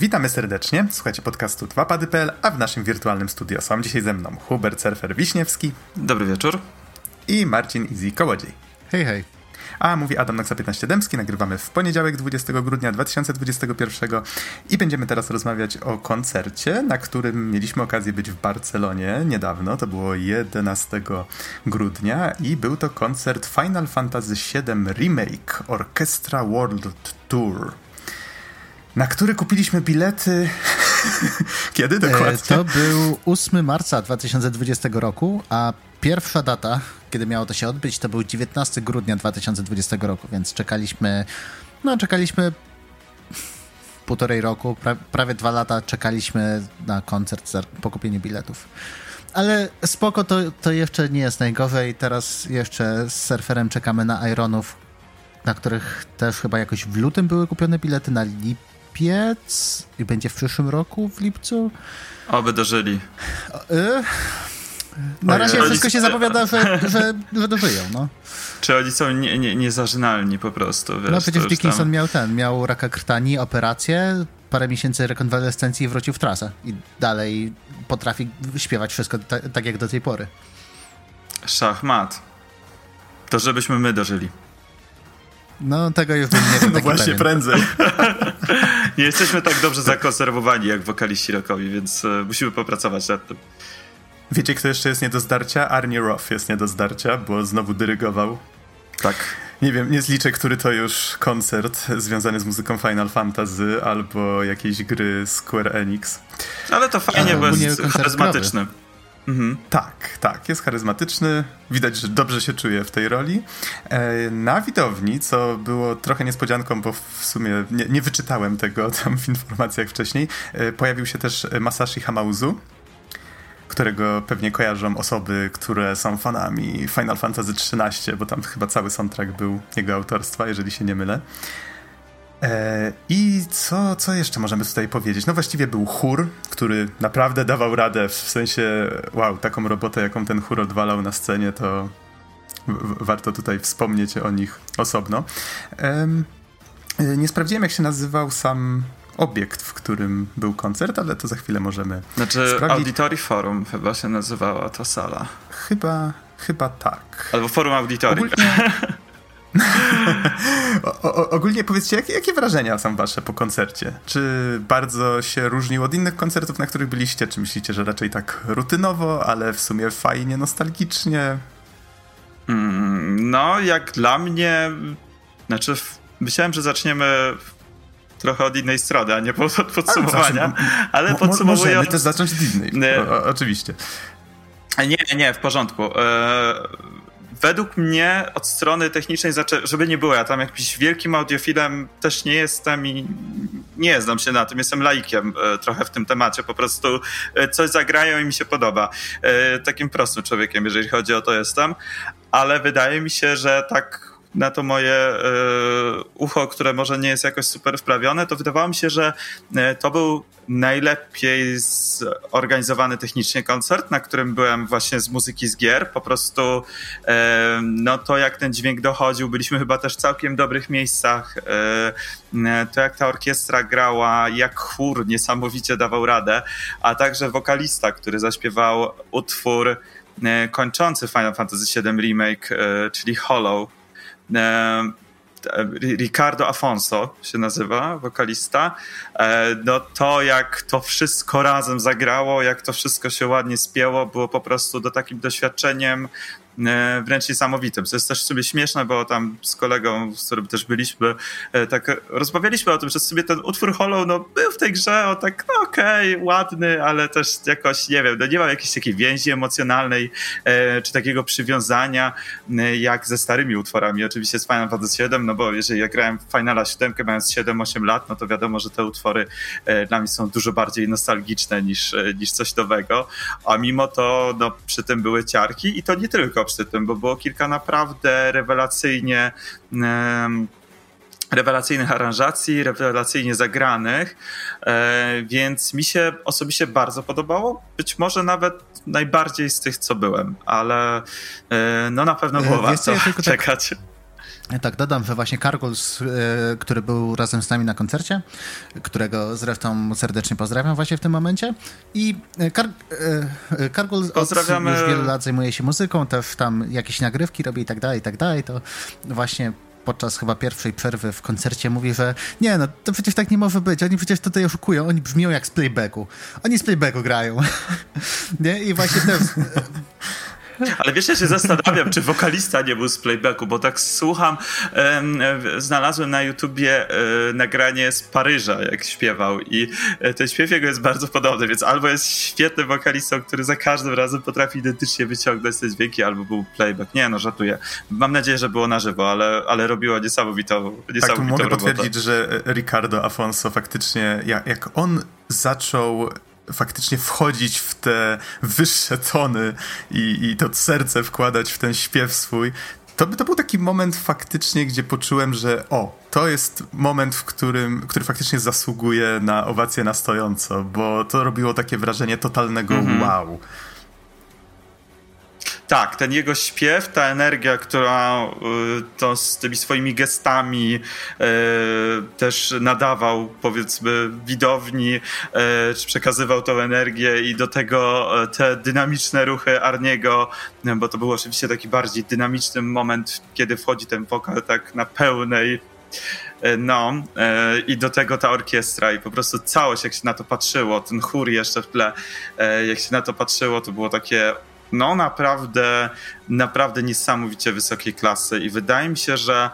Witamy serdecznie. Słuchajcie podcastu 2pady.pl, a w naszym wirtualnym studio są dzisiaj ze mną Hubert Surfer Wiśniewski. Dobry wieczór. I Marcin Izzy Kołodziej. Hej, hej. A mówi Adam Noxa 15 Dębski. Nagrywamy w poniedziałek 20 grudnia 2021 i będziemy teraz rozmawiać o koncercie, na którym mieliśmy okazję być w Barcelonie niedawno. To było 11 grudnia i był to koncert Final Fantasy VII Remake Orchestra World Tour na który kupiliśmy bilety. Kiedy dokładnie? To był 8 marca 2020 roku, a pierwsza data, kiedy miało to się odbyć, to był 19 grudnia 2020 roku, więc czekaliśmy, no czekaliśmy półtorej roku, pra, prawie dwa lata czekaliśmy na koncert po kupieniu biletów. Ale spoko, to, to jeszcze nie jest najgorzej. Teraz jeszcze z surferem czekamy na Ironów, na których też chyba jakoś w lutym były kupione bilety na lip lipiec i będzie w przyszłym roku w lipcu. Oby dożyli. Y na razie wszystko się zapowiada, że, że, że dożyją, no. Czy oni są nie, nie, niezażynalni po prostu, wiesz, No przecież Dickinson tam... miał ten, miał raka krtani, operację, parę miesięcy rekonwalescencji i wrócił w trasę. I dalej potrafi śpiewać wszystko tak jak do tej pory. Szachmat. To żebyśmy my dożyli. No, tego już bym nie wiem. no właśnie, pewien. prędzej. nie jesteśmy tak dobrze zakonserwowani jak wokaliści rockowi, więc e, musimy popracować nad tym. Wiecie, kto jeszcze jest nie do zdarcia? Arnie Roth jest nie do zdarcia, bo znowu dyrygował. Tak. Nie wiem, nie zliczę, który to już koncert związany z muzyką Final Fantasy albo jakiejś gry Square Enix. Ale to fajnie, bo jest charyzmatyczny. Mhm. Tak, tak, jest charyzmatyczny. Widać, że dobrze się czuje w tej roli. E, na widowni, co było trochę niespodzianką, bo w sumie nie, nie wyczytałem tego tam w informacjach wcześniej, e, pojawił się też Masashi Hamauzu, którego pewnie kojarzą osoby, które są fanami Final Fantasy XIII, bo tam chyba cały soundtrack był jego autorstwa, jeżeli się nie mylę. E, I co, co jeszcze możemy tutaj powiedzieć? No właściwie był chór, który naprawdę dawał radę, w sensie wow, taką robotę, jaką ten chór odwalał na scenie, to warto tutaj wspomnieć o nich osobno. E, nie sprawdziłem, jak się nazywał sam obiekt, w którym był koncert, ale to za chwilę możemy Znaczy sprawdzić. Auditory Forum chyba się nazywała ta sala. Chyba, chyba tak. Albo Forum Auditory. Ogólnie... o, o, ogólnie powiedzcie, jakie, jakie, wrażenia są wasze po koncercie? Czy bardzo się różnił od innych koncertów, na których byliście? Czy myślicie, że raczej tak rutynowo, ale w sumie fajnie, nostalgicznie? Mm, no, jak dla mnie, znaczy myślałem, że zaczniemy trochę od innej strony, a nie od podsumowania, ale, ale podsumowując... Możemy też zacząć od innej, oczywiście. Nie, nie, w porządku. E, według mnie od strony technicznej, żeby nie było, ja tam jakimś wielkim audiofilem też nie jestem i nie znam się na tym, jestem laikiem e, trochę w tym temacie, po prostu e, coś zagrają i mi się podoba. E, takim prostym człowiekiem, jeżeli chodzi o to jestem, ale wydaje mi się, że tak na to moje y, ucho, które może nie jest jakoś super wprawione, to wydawało mi się, że y, to był najlepiej zorganizowany technicznie koncert, na którym byłem właśnie z muzyki z gier. Po prostu y, no to jak ten dźwięk dochodził, byliśmy chyba też w całkiem dobrych miejscach. To jak ta orkiestra grała, jak chór niesamowicie dawał radę, a także wokalista, który zaśpiewał utwór kończący Final Fantasy VII Remake, czyli Hollow, E, Ricardo Afonso się nazywa, wokalista. E, no to jak to wszystko razem zagrało, jak to wszystko się ładnie spięło, było po prostu do takim doświadczeniem E, wręcz niesamowitym. To jest też sobie śmieszne, bo tam z kolegą, z którym też byliśmy, e, tak rozmawialiśmy o tym, że sobie ten utwór Hollow no, był w tej grze, o tak, no okej, okay, ładny, ale też jakoś, nie wiem, no nie ma jakiejś takiej więzi emocjonalnej, e, czy takiego przywiązania, jak ze starymi utworami. Oczywiście z Final Fantasy VII, no bo jeżeli ja grałem w Finala 7 mając 7-8 lat, no to wiadomo, że te utwory dla mnie są dużo bardziej nostalgiczne niż, niż coś nowego, a mimo to, no przy tym były ciarki i to nie tylko tym, bo było kilka naprawdę rewelacyjnie rewelacyjnych aranżacji, rewelacyjnie zagranych, e, więc mi się osobiście bardzo podobało. Być może nawet najbardziej z tych, co byłem, ale e, no na pewno było warto ja czekać. Tak Tak, dodam, że właśnie Karguls, który był razem z nami na koncercie, którego zresztą serdecznie pozdrawiam właśnie w tym momencie. I Kar Karguls Pozdrawiamy. już wiele lat zajmuje się muzyką, też tam jakieś nagrywki robi i tak dalej, i tak dalej. To właśnie podczas chyba pierwszej przerwy w koncercie mówi, że nie no, to przecież tak nie może być, oni przecież tutaj oszukują, oni brzmią jak z playbacku. Oni z playbacku grają. nie? I właśnie też ale wiesz, ja się zastanawiam, czy wokalista nie był z playbacku, bo tak słucham, znalazłem na YouTubie e, nagranie z Paryża, jak śpiewał i e, ten śpiew jego jest bardzo podobny, więc albo jest świetnym wokalistą, który za każdym razem potrafi identycznie wyciągnąć te dźwięki, albo był playback. Nie, no żartuję. Mam nadzieję, że było na żywo, ale, ale robiło niesamowitą, niesamowitą tak, tu mogę robotę. potwierdzić, że Ricardo Afonso faktycznie, jak, jak on zaczął faktycznie wchodzić w te wyższe tony i, i to serce wkładać w ten śpiew swój, to, to był taki moment faktycznie, gdzie poczułem, że o, to jest moment, w którym, który faktycznie zasługuje na owację na stojąco, bo to robiło takie wrażenie totalnego mm -hmm. wow. Tak, ten jego śpiew, ta energia, która y, to z tymi swoimi gestami y, też nadawał, powiedzmy, widowni, y, czy przekazywał tą energię i do tego te dynamiczne ruchy Arniego, bo to był oczywiście taki bardziej dynamiczny moment, kiedy wchodzi ten wokal tak na pełnej no, i do tego ta orkiestra i po prostu całość, jak się na to patrzyło, ten chór jeszcze w tle, jak się na to patrzyło, to było takie no naprawdę, naprawdę niesamowicie wysokiej klasy i wydaje mi się, że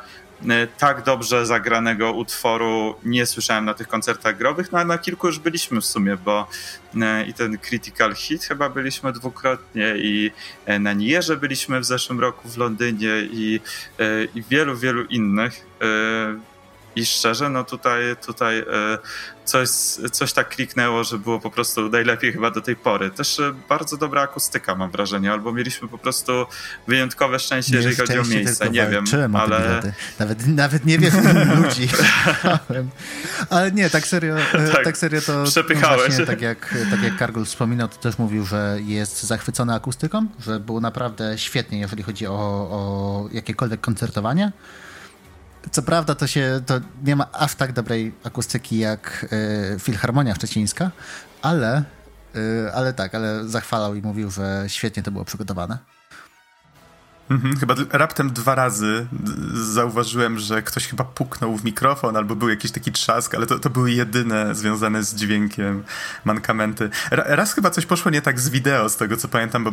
e, tak dobrze zagranego utworu nie słyszałem na tych koncertach growych, no ale na kilku już byliśmy w sumie, bo e, i ten Critical Hit chyba byliśmy dwukrotnie i e, na Nierze byliśmy w zeszłym roku w Londynie i, i wielu, wielu innych. I szczerze, no tutaj, tutaj coś, coś tak kliknęło, że było po prostu najlepiej chyba do tej pory. Też e, bardzo dobra akustyka mam wrażenie, albo mieliśmy po prostu wyjątkowe szczęście, nie jeżeli chodzi o miejsce. Nie wiem, ale... Nawet, nawet nie wiem ludzi. ale nie, tak serio, e, tak, tak serio to przepychałeś. Właśnie, tak jak, tak jak Kargul wspominał, to też mówił, że jest zachwycony akustyką, że było naprawdę świetnie, jeżeli chodzi o, o jakiekolwiek koncertowanie. Co prawda to się to nie ma aż tak dobrej akustyki jak y, Filharmonia Szczecińska, ale, y, ale tak, ale zachwalał i mówił, że świetnie to było przygotowane. Mhm, chyba raptem dwa razy zauważyłem, że ktoś chyba puknął w mikrofon albo był jakiś taki trzask, ale to, to były jedyne związane z dźwiękiem mankamenty. Raz chyba coś poszło nie tak z wideo, z tego co pamiętam, bo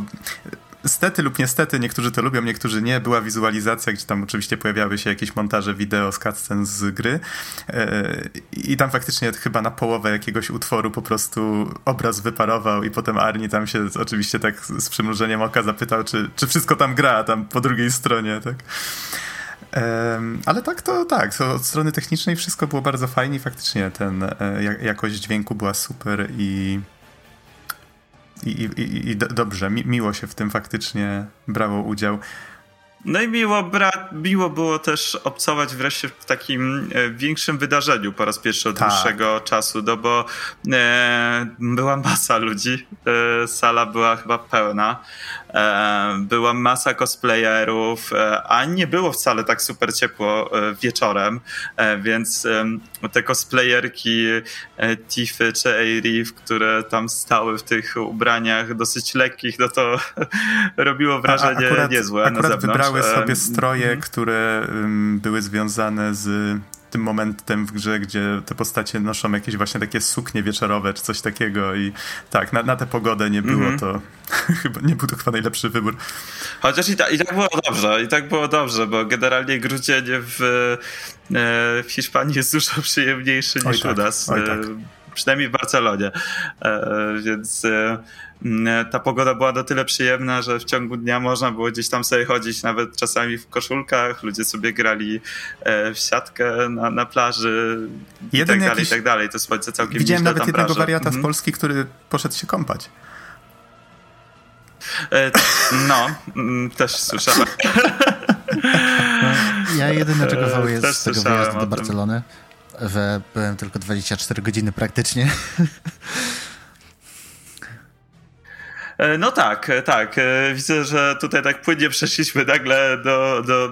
stety lub niestety, niektórzy to lubią, niektórzy nie, była wizualizacja, gdzie tam oczywiście pojawiały się jakieś montaże wideo z cutscen z gry e, i tam faktycznie chyba na połowę jakiegoś utworu po prostu obraz wyparował i potem Arni tam się oczywiście tak z przymrużeniem oka zapytał, czy, czy wszystko tam gra, tam po drugiej stronie, tak. ale tak, to tak, od strony technicznej wszystko było bardzo fajnie faktycznie ten, e, jakość dźwięku była super i i, i, i dobrze, mi, miło się w tym faktycznie brało udział. No i miło, bra- miło było też obcować wreszcie w takim e, większym wydarzeniu po raz pierwszy od tak. dłuższego czasu, no bo e, była masa ludzi, e, sala była chyba pełna, e, była masa cosplayerów, e, a nie było wcale tak super ciepło e, wieczorem, więc te cosplayerki Tiffy czy Airif, które tam stały w tych ubraniach dosyć lekkich, no to robiło wrażenie akurat, niezłe akurat na zewnątrz wybrały sobie stroje, mm. które um, były związane z tym momentem w grze, gdzie te postacie noszą jakieś właśnie takie suknie wieczorowe czy coś takiego i tak, na, na tę pogodę nie było mm -hmm. to chyba, nie był to chyba najlepszy wybór. Chociaż i, ta, i tak było dobrze, i tak było dobrze, bo generalnie grudzień w, e, w Hiszpanii jest dużo przyjemniejszy niż tak, u nas. Oj, tak. Przynajmniej w Barcelonie. E, więc Mm, ta pogoda była na tyle przyjemna, że w ciągu dnia można było gdzieś tam sobie chodzić, nawet czasami w koszulkach, ludzie sobie grali e, w siatkę na, na plaży i Jeden tak dalej, i tak dalej. To słońce całkiem Widziałem nawet jednego praży. wariata mhm. z Polski, który poszedł się kąpać. E, no, też słyszałem. Ja jedyne, czego żałuję z tego wyjazdu do Barcelony, że byłem tylko 24 godziny praktycznie. E, no tak, e, tak. E, widzę, że tutaj tak płynnie przeszliśmy nagle do, do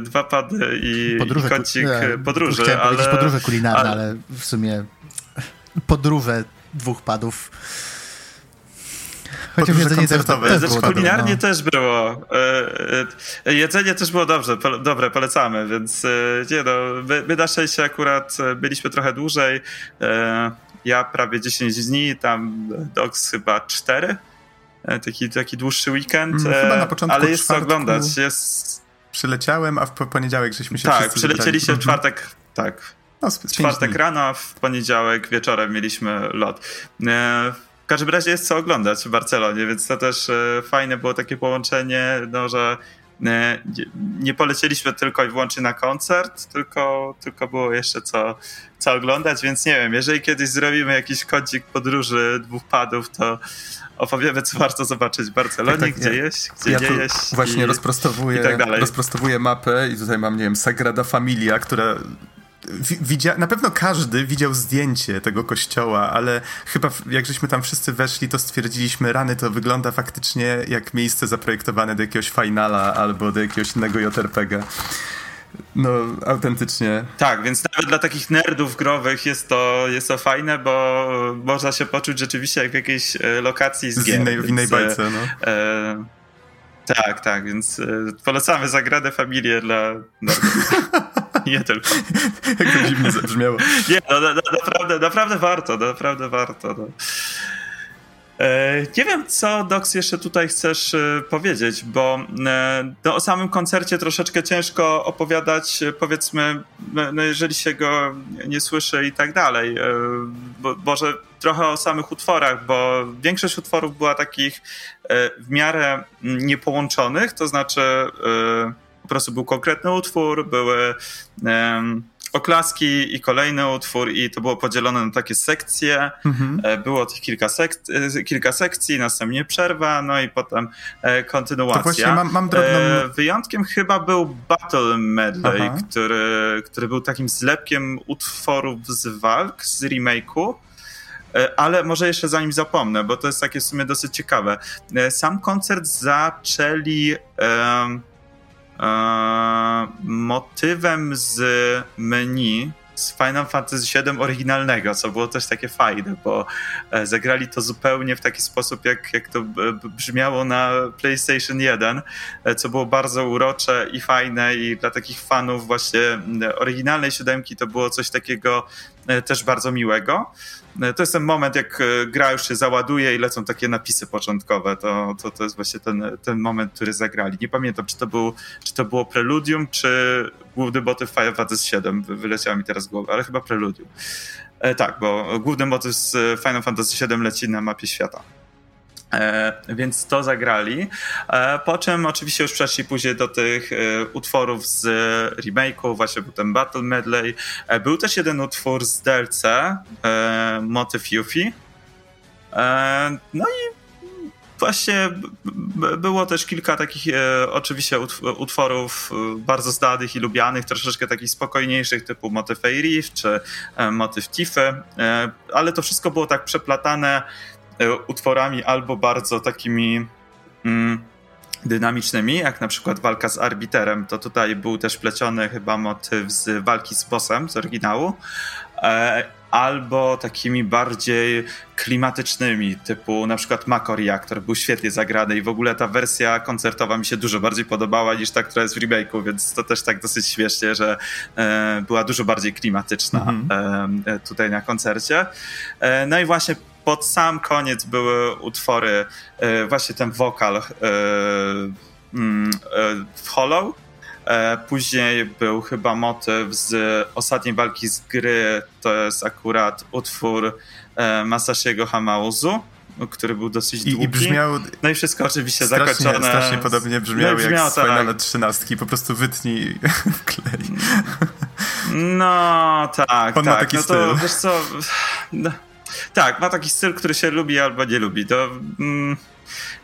dwa pady i, podróże, i kącik podróży. Chciałem ale, powiedzieć podróże kulinarne, ale... ale w sumie podróże dwóch padów. Chociaż jedzenie też, też było kulinarnie no. też było. Jedzenie też było dobrze, dobre, polecamy, więc nie no, my, my na szczęście akurat byliśmy trochę dłużej. Ja prawie 10 dni, tam Dogs chyba 4 E, taki, taki dłuższy weekend, mm, Chyba na e, początku ale jest co oglądać. Jest... Przyleciałem, a w poniedziałek żeśmy się Tak, przylecieliście w mhm. czwartek, tak. No, czwartek rano, a w poniedziałek wieczorem mieliśmy lot. E, w każdym razie jest co oglądać w Barcelonie, więc to też fajne było takie połączenie, no, że nie polecieliśmy tylko i wyłącznie na koncert, tylko, tylko było jeszcze co, co oglądać, więc nie wiem, jeżeli kiedyś zrobimy jakiś kącik podróży dwóch padów, to opowiemy, co warto zobaczyć w Barcelonie, tak, tak, gdzie jeść, gdzie ja nie jeść. Właśnie i, rozprostowuję, i tak dalej. rozprostowuję mapę i tutaj mam, nie wiem, Sagrada Familia, która Widzia, na pewno każdy widział zdjęcie tego kościoła, ale chyba jak żeśmy tam wszyscy weszli, to stwierdziliśmy, rany to wygląda faktycznie jak miejsce zaprojektowane do jakiegoś finala albo do jakiegoś innego JRPG. No, autentycznie. Tak, więc nawet dla takich nerdów growych jest to, jest to fajne, bo można się poczuć rzeczywiście jak w jakiejś e, lokacji z, z gier, innej, w innej e, bajce, no. E, tak, tak, więc e, polecamy Zagradę Familię dla nerdów. Nie tylko. jak to dziwnie zabrzmiało. Nie, no, no, naprawdę, naprawdę warto, naprawdę warto. No. E, nie wiem, co Dox jeszcze tutaj chcesz e, powiedzieć, bo e, no, o samym koncercie troszeczkę ciężko opowiadać, powiedzmy, no, no jeżeli się go nie słyszy i tak dalej. Bo, może trochę o samych utworach, bo większość utworów była takich w miarę niepołączonych, to znaczy prostu był konkretny utwór, były oklaski i kolejny utwór i to było podzielone na takie sekcje. Mhm. E, było tych kilka, sek e, kilka sekcji, następnie przerwa, no i potem e, kontynuacja. To właśnie mam, mam drobną... Wyjątkiem chyba był Battle Medley, który, który był takim zlepkiem utworów z walk, z remake'u. Ale może jeszcze zanim zapomnę, bo to jest takie w sumie dosyć ciekawe. Sam koncert zaczęli E, motywem z menu z Final Fantasy VII oryginalnego, co było też takie fajne, bo e, zagrali to zupełnie w taki sposób, jak, jak to brzmiało na PlayStation 1, e, co było bardzo urocze i fajne i dla takich fanów właśnie oryginalnej siódemki to było coś takiego też bardzo miłego. E, to jest ten moment, jak e, gra już się załaduje i lecą takie napisy początkowe. To, to, to jest właśnie ten, ten moment, który zagrali. Nie pamiętam, czy to, był, czy to było preludium, czy główny motyw Final Fantasy VII. Wyleciała mi teraz głowa, ale chyba preludium. E, tak, bo główny motyw z Final Fantasy VII leci na mapie świata. E, więc to zagrali. E, po czym oczywiście już przeszli później do tych e, utworów z remake'u, właśnie był ten Battle Medley. E, był też jeden utwór z DLC, e, Motyw Yuffie. E, no i właśnie było też kilka takich oczywiście utworów bardzo znanych i lubianych, troszeczkę takich spokojniejszych typu motyw Reef czy motyw Tify, ale to wszystko było tak przeplatane E, utworami albo bardzo takimi mm, dynamicznymi, jak na przykład walka z arbiterem, to tutaj był też pleciony chyba motyw z walki z bossem z oryginału, e, albo takimi bardziej klimatycznymi, typu na przykład Makoria, który był świetnie zagrany i w ogóle ta wersja koncertowa mi się dużo bardziej podobała niż ta, która jest w remake'u, więc to też tak dosyć śmiesznie, że e, była dużo bardziej klimatyczna mm-hmm. e, tutaj na koncercie. E, no i właśnie pod sam koniec były utwory, e, właśnie ten wokal e, mm, e, w Hollow. Później był chyba motyw z ostatniej walki z gry, to jest akurat utwór Masashiego Hamauzu który był dosyć długi. I, brzmiał... No i wszystko oczywiście strasznie, zakończone. Strasznie podobnie brzmiał, no brzmiało, jak z Finala tak. 13. Po prostu wytnij klej. No tak, On tak. Ma taki no styl. to wiesz co... No tak, ma taki styl, który się lubi albo nie lubi. To, mm,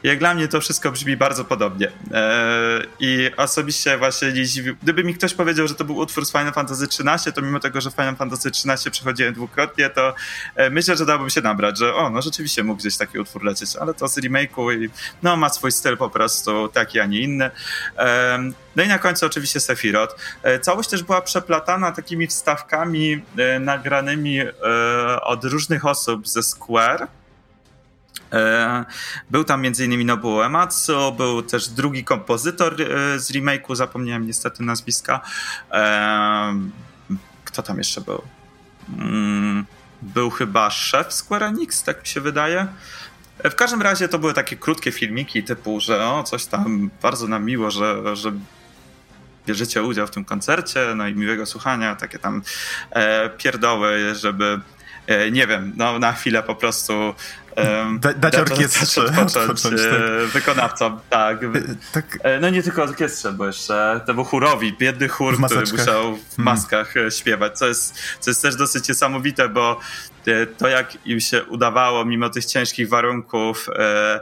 Jak dla mnie to wszystko brzmi bardzo podobnie. E, I osobiście właśnie nie. Gdyby mi ktoś powiedział, że to był utwór z Final Fantasy XIII, to mimo tego, że Final Fantasy XIII przechodziłem dwukrotnie, to e, myślę, że dałbym się nabrać, że o, no rzeczywiście mógł gdzieś taki utwór lecieć, ale to z remake'u i no ma swój styl po prostu taki, a nie inny. No i na końcu oczywiście Sephiroth. Całość też była przeplatana takimi wstawkami nagranymi od różnych osób ze Square, E, był tam m.in. Nobuo Ematsu, był też drugi kompozytor e, z remake'u, zapomniałem niestety nazwiska. E, kto tam jeszcze był? Mm, był chyba szef Square Enix, tak mi się wydaje. W każdym razie to były takie krótkie filmiki typu, że o, coś tam bardzo nam miło, że, że bierzecie udział w tym koncercie, no i miłego słuchania, takie tam e, pierdoły, żeby e, nie wiem, no na chwilę po prostu da, dać orkiestrze odpocząć, odpocząć tak. E, wykonawcom, tak. E, tak. E, no nie tylko orkiestrze, bo jeszcze był chórowi, biedny chór, który musiał w hmm. maskach hmm. śpiewać, co jest, co jest też dosyć niesamowite, bo to jak im się udawało mimo tych ciężkich warunków e,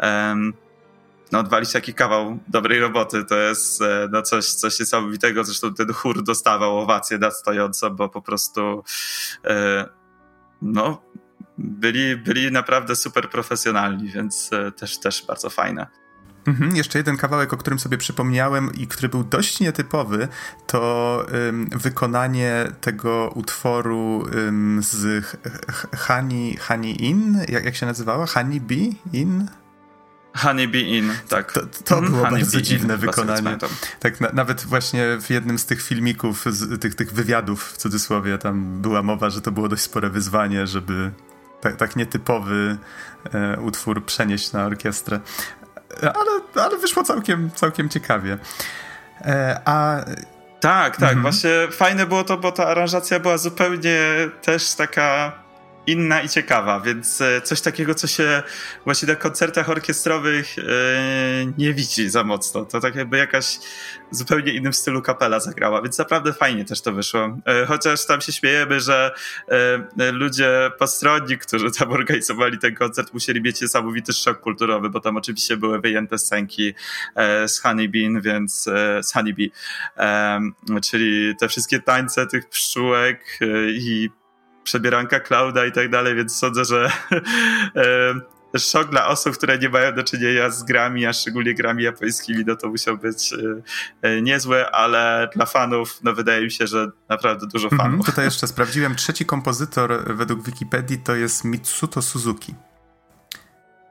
e, no, odwalić taki kawał dobrej roboty, to jest no, coś, coś niesamowitego. Zresztą ten chór dostawał owację na stojąco, bo po prostu e, no, byli, byli naprawdę super profesjonalni, więc e, też, też bardzo fajne. Mhm, jeszcze jeden kawałek, o którym sobie przypomniałem i który był dość nietypowy, to ym, wykonanie tego utworu ym, z Honey, Honey In, jak, jak się nazywała? Honey Bee In? Honey Bee In, tak. To, to było Honey bardzo dziwne in, wykonanie. Tak, na, nawet właśnie w jednym z tych filmików, z tych, tych wywiadów w cudzysłowie, tam była mowa, że to było dość spore wyzwanie, żeby tak, tak nietypowy e, utwór przenieść na orkiestrę. Ale, ale wyszło całkiem, całkiem ciekawie. E, a tak, tak. Mhm. Właśnie fajne było to, bo ta aranżacja była zupełnie też taka inna i ciekawa, więc e, coś takiego, co się właśnie na koncertach orkiestrowych e, nie widzi za mocno. To tak jakby jakaś zupełnie innym stylu kapela zagrała, więc naprawdę fajnie też to wyszło. E, chociaż tam się śmiejemy, że ludzie postronni, którzy tam organizowali ten koncert, musieli mieć niesamowity szok kulturowy, bo tam oczywiście były wyjęte scenki z Honey Bean, więc z Honey Bee, czyli te wszystkie tańce tych pszczółek i przebieranka Clouda i tak dalej, więc sądzę, że e, szok dla osób, które nie mają do czynienia z grami, a szczególnie grami japońskimi, no to musiał być e, e, niezłe, ale dla fanów, no wydaje mi się, że naprawdę dużo mhm. fanów. Mhm, tutaj jeszcze sprawdziłem, trzeci kompozytor według Wikipedii to jest Mitsuto Suzuki.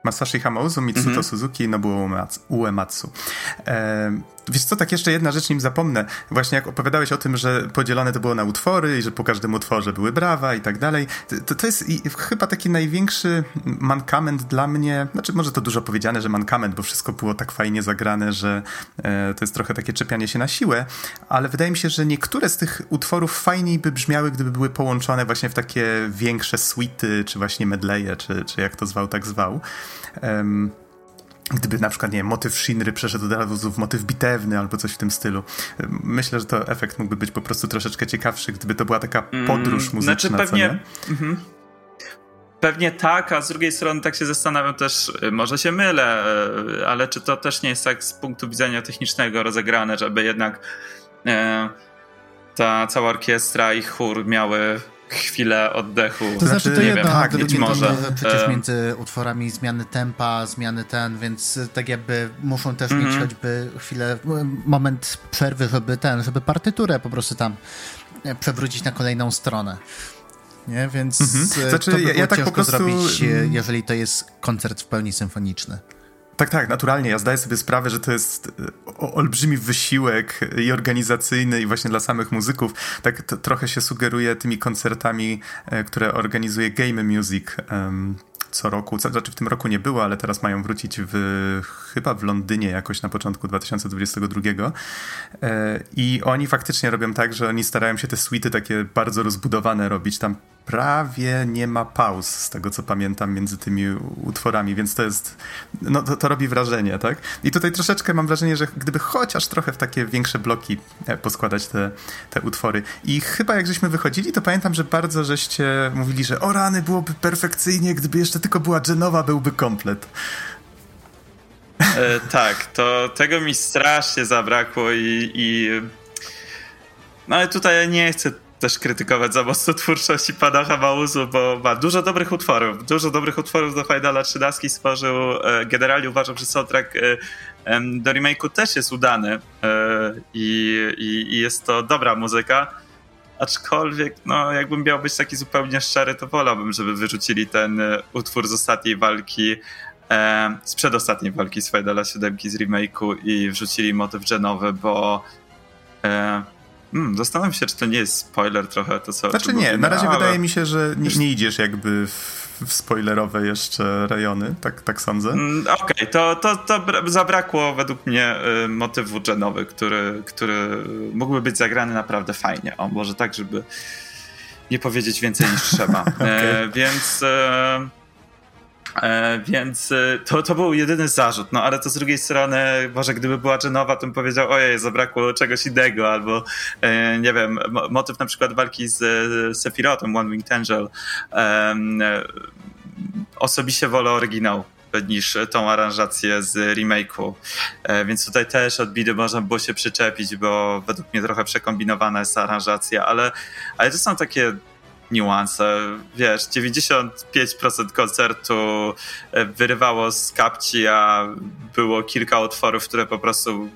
Masashi Hamauzu, Mitsuto mm -hmm. Suzuki i Nobuo Uematsu. E, wiesz co, tak jeszcze jedna rzecz, nim zapomnę. Właśnie jak opowiadałeś o tym, że podzielone to było na utwory i że po każdym utworze były brawa i tak dalej, to, to jest chyba taki największy mankament dla mnie, znaczy może to dużo powiedziane, że mankament, bo wszystko było tak fajnie zagrane, że e, to jest trochę takie czepianie się na siłę, ale wydaje mi się, że niektóre z tych utworów fajniej by brzmiały, gdyby były połączone właśnie w takie większe suity, czy właśnie medleje, czy, czy jak to zwał, tak zwał. Um, gdyby na przykład, nie wiem, motyw Shinry przeszedł od razu w motyw bitewny albo coś w tym stylu. Myślę, że to efekt mógłby być po prostu troszeczkę ciekawszy, gdyby to była taka mm, podróż muzyczna. Znaczy pewnie... Mhm. Pewnie tak, a z drugiej strony tak się zastanawiam też, y, może się mylę, y, ale czy to też nie jest tak z punktu widzenia technicznego rozegrane, żeby jednak e, ta cała orkiestra i chór miały chwilę oddechu. To znaczy, to jedno, wiem, tak, być może. Przecież e, między utworami zmiany tempa, zmiany ten, więc tak jakby muszą też mm -hmm. mieć mhm. choćby chwilę, moment przerwy, żeby ten, żeby partyturę po prostu tam e, przewrócić na kolejną stronę. Nie, więc mhm. znaczy, to by ja, ja tak po prostu zrobić, mm. jeżeli to jest koncert w pełni symfoniczny. Tak, tak, naturalnie. Ja zdaję sobie sprawę, że to jest e, olbrzymi wysiłek i organizacyjny i właśnie dla samych muzyków. Tak trochę się sugeruje tymi koncertami, e, które organizuje Game Music um, co roku. Znaczy w tym roku nie było, ale teraz mają wrócić w, chyba w Londynie jakoś na początku 2022. E, I oni faktycznie robią tak, że oni starają się te suity takie bardzo rozbudowane robić. Tam prawie nie ma pauz, z tego co pamiętam, między tymi utworami, więc to jest, no to, to, robi wrażenie, tak? I tutaj troszeczkę mam wrażenie, że gdyby chociaż trochę w takie większe bloki e, poskładać te, te utwory. I chyba jak żeśmy wychodzili, to pamiętam, że bardzo żeście mówili, że o rany, byłoby perfekcyjnie, gdyby jeszcze tylko była Genowa, byłby komplet. E, tak, to tego mi strasznie zabrakło i, i no ale tutaj nie chcę też krytykować za mocno twórczości pana Hamauzu, bo ma dużo dobrych utworów. Dużo dobrych utworów do Finala 13 stworzył. E, generalnie uważam, że soundtrack e, do remake'u też jest udany e, i, i, jest to dobra muzyka. Aczkolwiek, no, jakbym miał być taki zupełnie szczery, to wolałbym, żeby wyrzucili ten utwór z ostatniej walki, z przedostatniej walki z Finala 7 z remake'u i wrzucili motyw genowy, bo Hmm, zastanawiam się, czy to nie jest spoiler trochę to, co Znaczy nie, na razie ale... wydaje mi się, że nie, nie idziesz jakby w, w, spoilerowe jeszcze rejony, tak, tak sądzę. Mm, Okej, okay, to, to, to zabrakło według mnie y, motywu genowy, który, który mógłby być zagrany naprawdę fajnie. O, może tak, żeby nie powiedzieć więcej niż trzeba. okay. e, więc... E, E, więc e, to, to był jedyny zarzut, no ale to z drugiej strony, może gdyby była Genowa, to bym powiedział, ojej, zabrakło czegoś innego, albo e, nie wiem, motyw na przykład walki z Sephirotem, One Winged Angel. Osobiście wolę oryginał niż tą aranżację z remake'u. Więc tutaj też od bidy można było się przyczepić, bo według mnie trochę przekombinowana jest aranżacja, ale, ale to są takie niuanse. Wiesz, 95% koncertu e, wyrywało z kapci, a było kilka utworów, które po prostu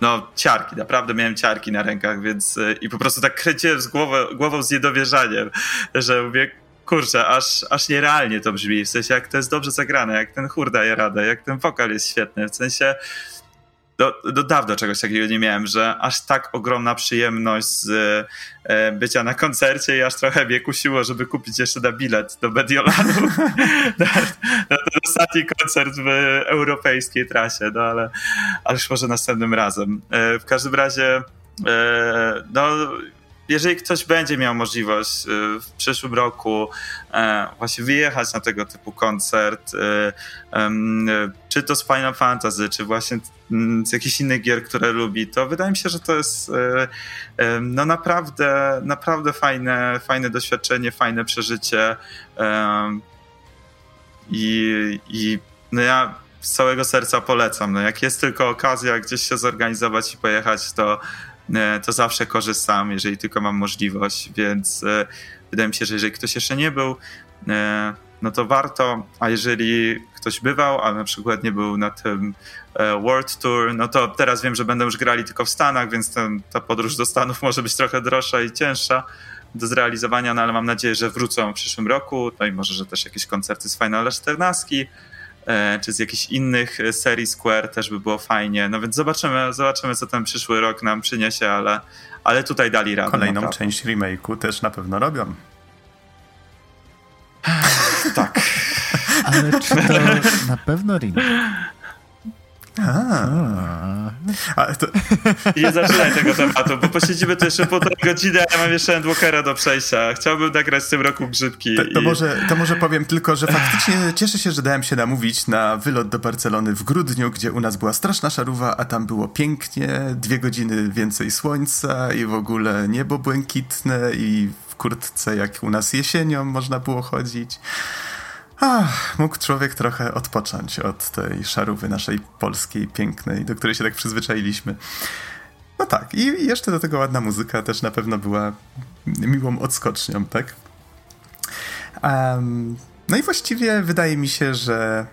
no ciarki, naprawdę miałem ciarki na rękach, więc e, i po prostu tak kręciłem z głową, głową z niedowierzaniem, że mówię, kurczę, aż, aż nierealnie to brzmi, w sensie jak to jest dobrze zagrane, jak ten chór daje radę, jak ten wokal jest świetny, w sensie do, do dawno czegoś takiego nie miałem, że aż tak ogromna przyjemność z e, bycia na koncercie i aż trochę mnie kusiło, żeby kupić jeszcze na bilet do Mediolanu na, na ten ostatni koncert w europejskiej trasie, no ale, ale już może następnym razem. E, w każdym razie e, no jeżeli ktoś będzie miał możliwość y, w przyszłym roku e, właśnie wyjechać na tego typu koncert, y, czy to z Final Fantasy, czy właśnie mm, z jakichś innych gier, które lubi, to wydaje mi się, że to jest y, no naprawdę, naprawdę fajne, fajne doświadczenie, fajne przeżycie i, i no ja z całego serca polecam. No jak jest tylko okazja gdzieś się zorganizować i pojechać, to to zawsze korzystam, jeżeli tylko mam możliwość, więc e, wydaje mi się, że jeżeli ktoś jeszcze nie był, e, no to warto, a jeżeli ktoś bywał, a na przykład nie był na tym World Tour, no to teraz wiem, że będą już grali tylko w Stanach, więc ten, ta podróż do Stanów może być trochę droższa i cięższa do zrealizowania, no ale mam nadzieję, że wrócą w przyszłym roku, no i może, że też jakieś koncerty z Final 14, E, czy z jakichś innych e, serii Square też by było fajnie. No więc zobaczymy, zobaczymy co ten przyszły rok nam przyniesie, ale, ale tutaj dali radę. Kolejną naprawdę. część remake'u też na pewno robią. tak. Ale czy to na pewno remake? A. To... Nie zaczynaj tego tematu, bo posiedzimy tu jeszcze półtorej godziny, a ja mam jeszcze Endwalkera do przejścia. Chciałbym nagrać w tym roku grzybki. To, to i... może, to może powiem tylko, że faktycznie cieszę się, że dałem się namówić na wylot do Barcelony w grudniu, gdzie u nas była straszna szaruwa, a tam było pięknie, dwie godziny więcej słońca i w ogóle niebo błękitne i w kurtce jak u nas jesienią można było chodzić. Ach, mógł człowiek trochę odpocząć od tej szarówy naszej polskiej, pięknej, do której się tak przyzwyczailiśmy. No tak, i jeszcze do tego ładna muzyka też na pewno była miłą odskocznią, tak? Um, no i właściwie wydaje mi się, że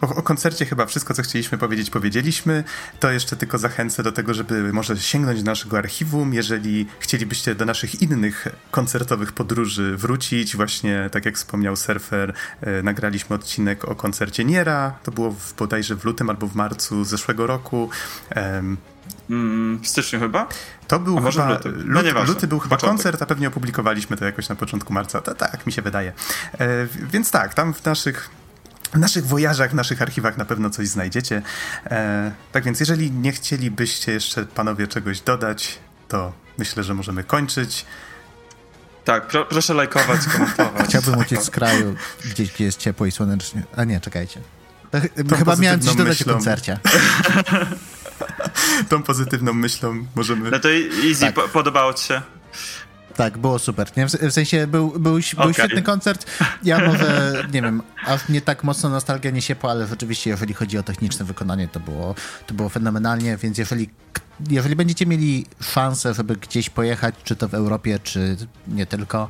o, o, koncercie chyba wszystko, co chcieliśmy powiedzieć, powiedzieliśmy. To jeszcze tylko zachęcę do tego, żeby może sięgnąć do naszego archiwum, jeżeli chcielibyście do naszych innych koncertowych podróży wrócić. Właśnie, tak jak wspomniał Surfer, e, nagraliśmy odcinek o koncercie Niera. To było w, bodajże w lutym albo w marcu zeszłego roku. Mm, w styczniu chyba? To był chyba. Luty. No luty był chyba Początek. koncert, a pewnie opublikowaliśmy to jakoś na początku marca. To, tak, mi się wydaje. E, więc tak, tam w naszych w naszych wojażach, w naszych archiwach na pewno coś znajdziecie. E, tak więc, jeżeli nie chcielibyście jeszcze panowie czegoś dodać, to myślę, że możemy kończyć. Tak, pro, proszę lajkować, komentować. Chciałbym tak. uciec z kraju, gdzieś, gdzie jest ciepło i słonecznie. A nie, czekajcie. To, chyba miałem coś dodać myślą. o koncercie. Tą pozytywną myślą możemy... No to easy, tak. po, podobało ci się? Tak, było super. Nie? W sensie był, był, był okay. świetny koncert. Ja może, nie wiem, aż nie tak mocno nostalgia nie siepła, ale rzeczywiście, jeżeli chodzi o techniczne wykonanie, to było, to było fenomenalnie, więc jeżeli jeżeli będziecie mieli szansę, żeby gdzieś pojechać, czy to w Europie, czy nie tylko,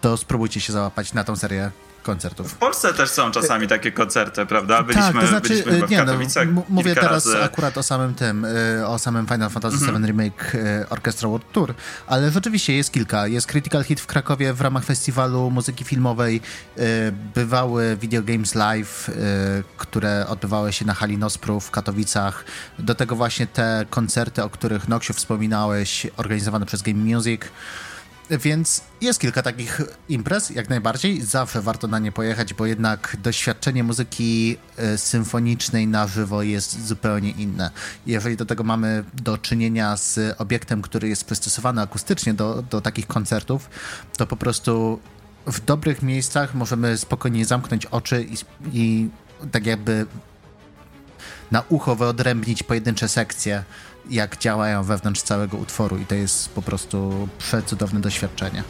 to spróbujcie się załapać na tą serię koncertów. W Polsce też są czasami takie koncerty, prawda? Byliśmy, tak, to znaczy, byliśmy w nie, no, Katowicach no, Mówię teraz razy. akurat o samym tym, y, o samym Final Fantasy VII mm -hmm. Remake y, Orchestra World Tour, ale rzeczywiście jest kilka. Jest Critical Hit w Krakowie w ramach festiwalu muzyki filmowej, bywały Video Games Live, które odbywały się na hali Nospru w Katowicach. Do tego właśnie te koncerty, o których Noksiu wspominałeś, organizowane przez Game Music. Więc jest kilka takich imprez, jak najbardziej. Zawsze warto na nie pojechać, bo jednak doświadczenie muzyki e, symfonicznej na żywo jest zupełnie inne. Jeżeli do tego mamy do czynienia z obiektem, który jest przystosowany akustycznie do, do takich koncertów, to po prostu w dobrych miejscach możemy spokojnie zamknąć oczy i, i tak jakby na ucho wyodrębnić pojedyncze sekcje jak działają wewnątrz całego utworu i to jest po prostu przecudowne doświadczenie.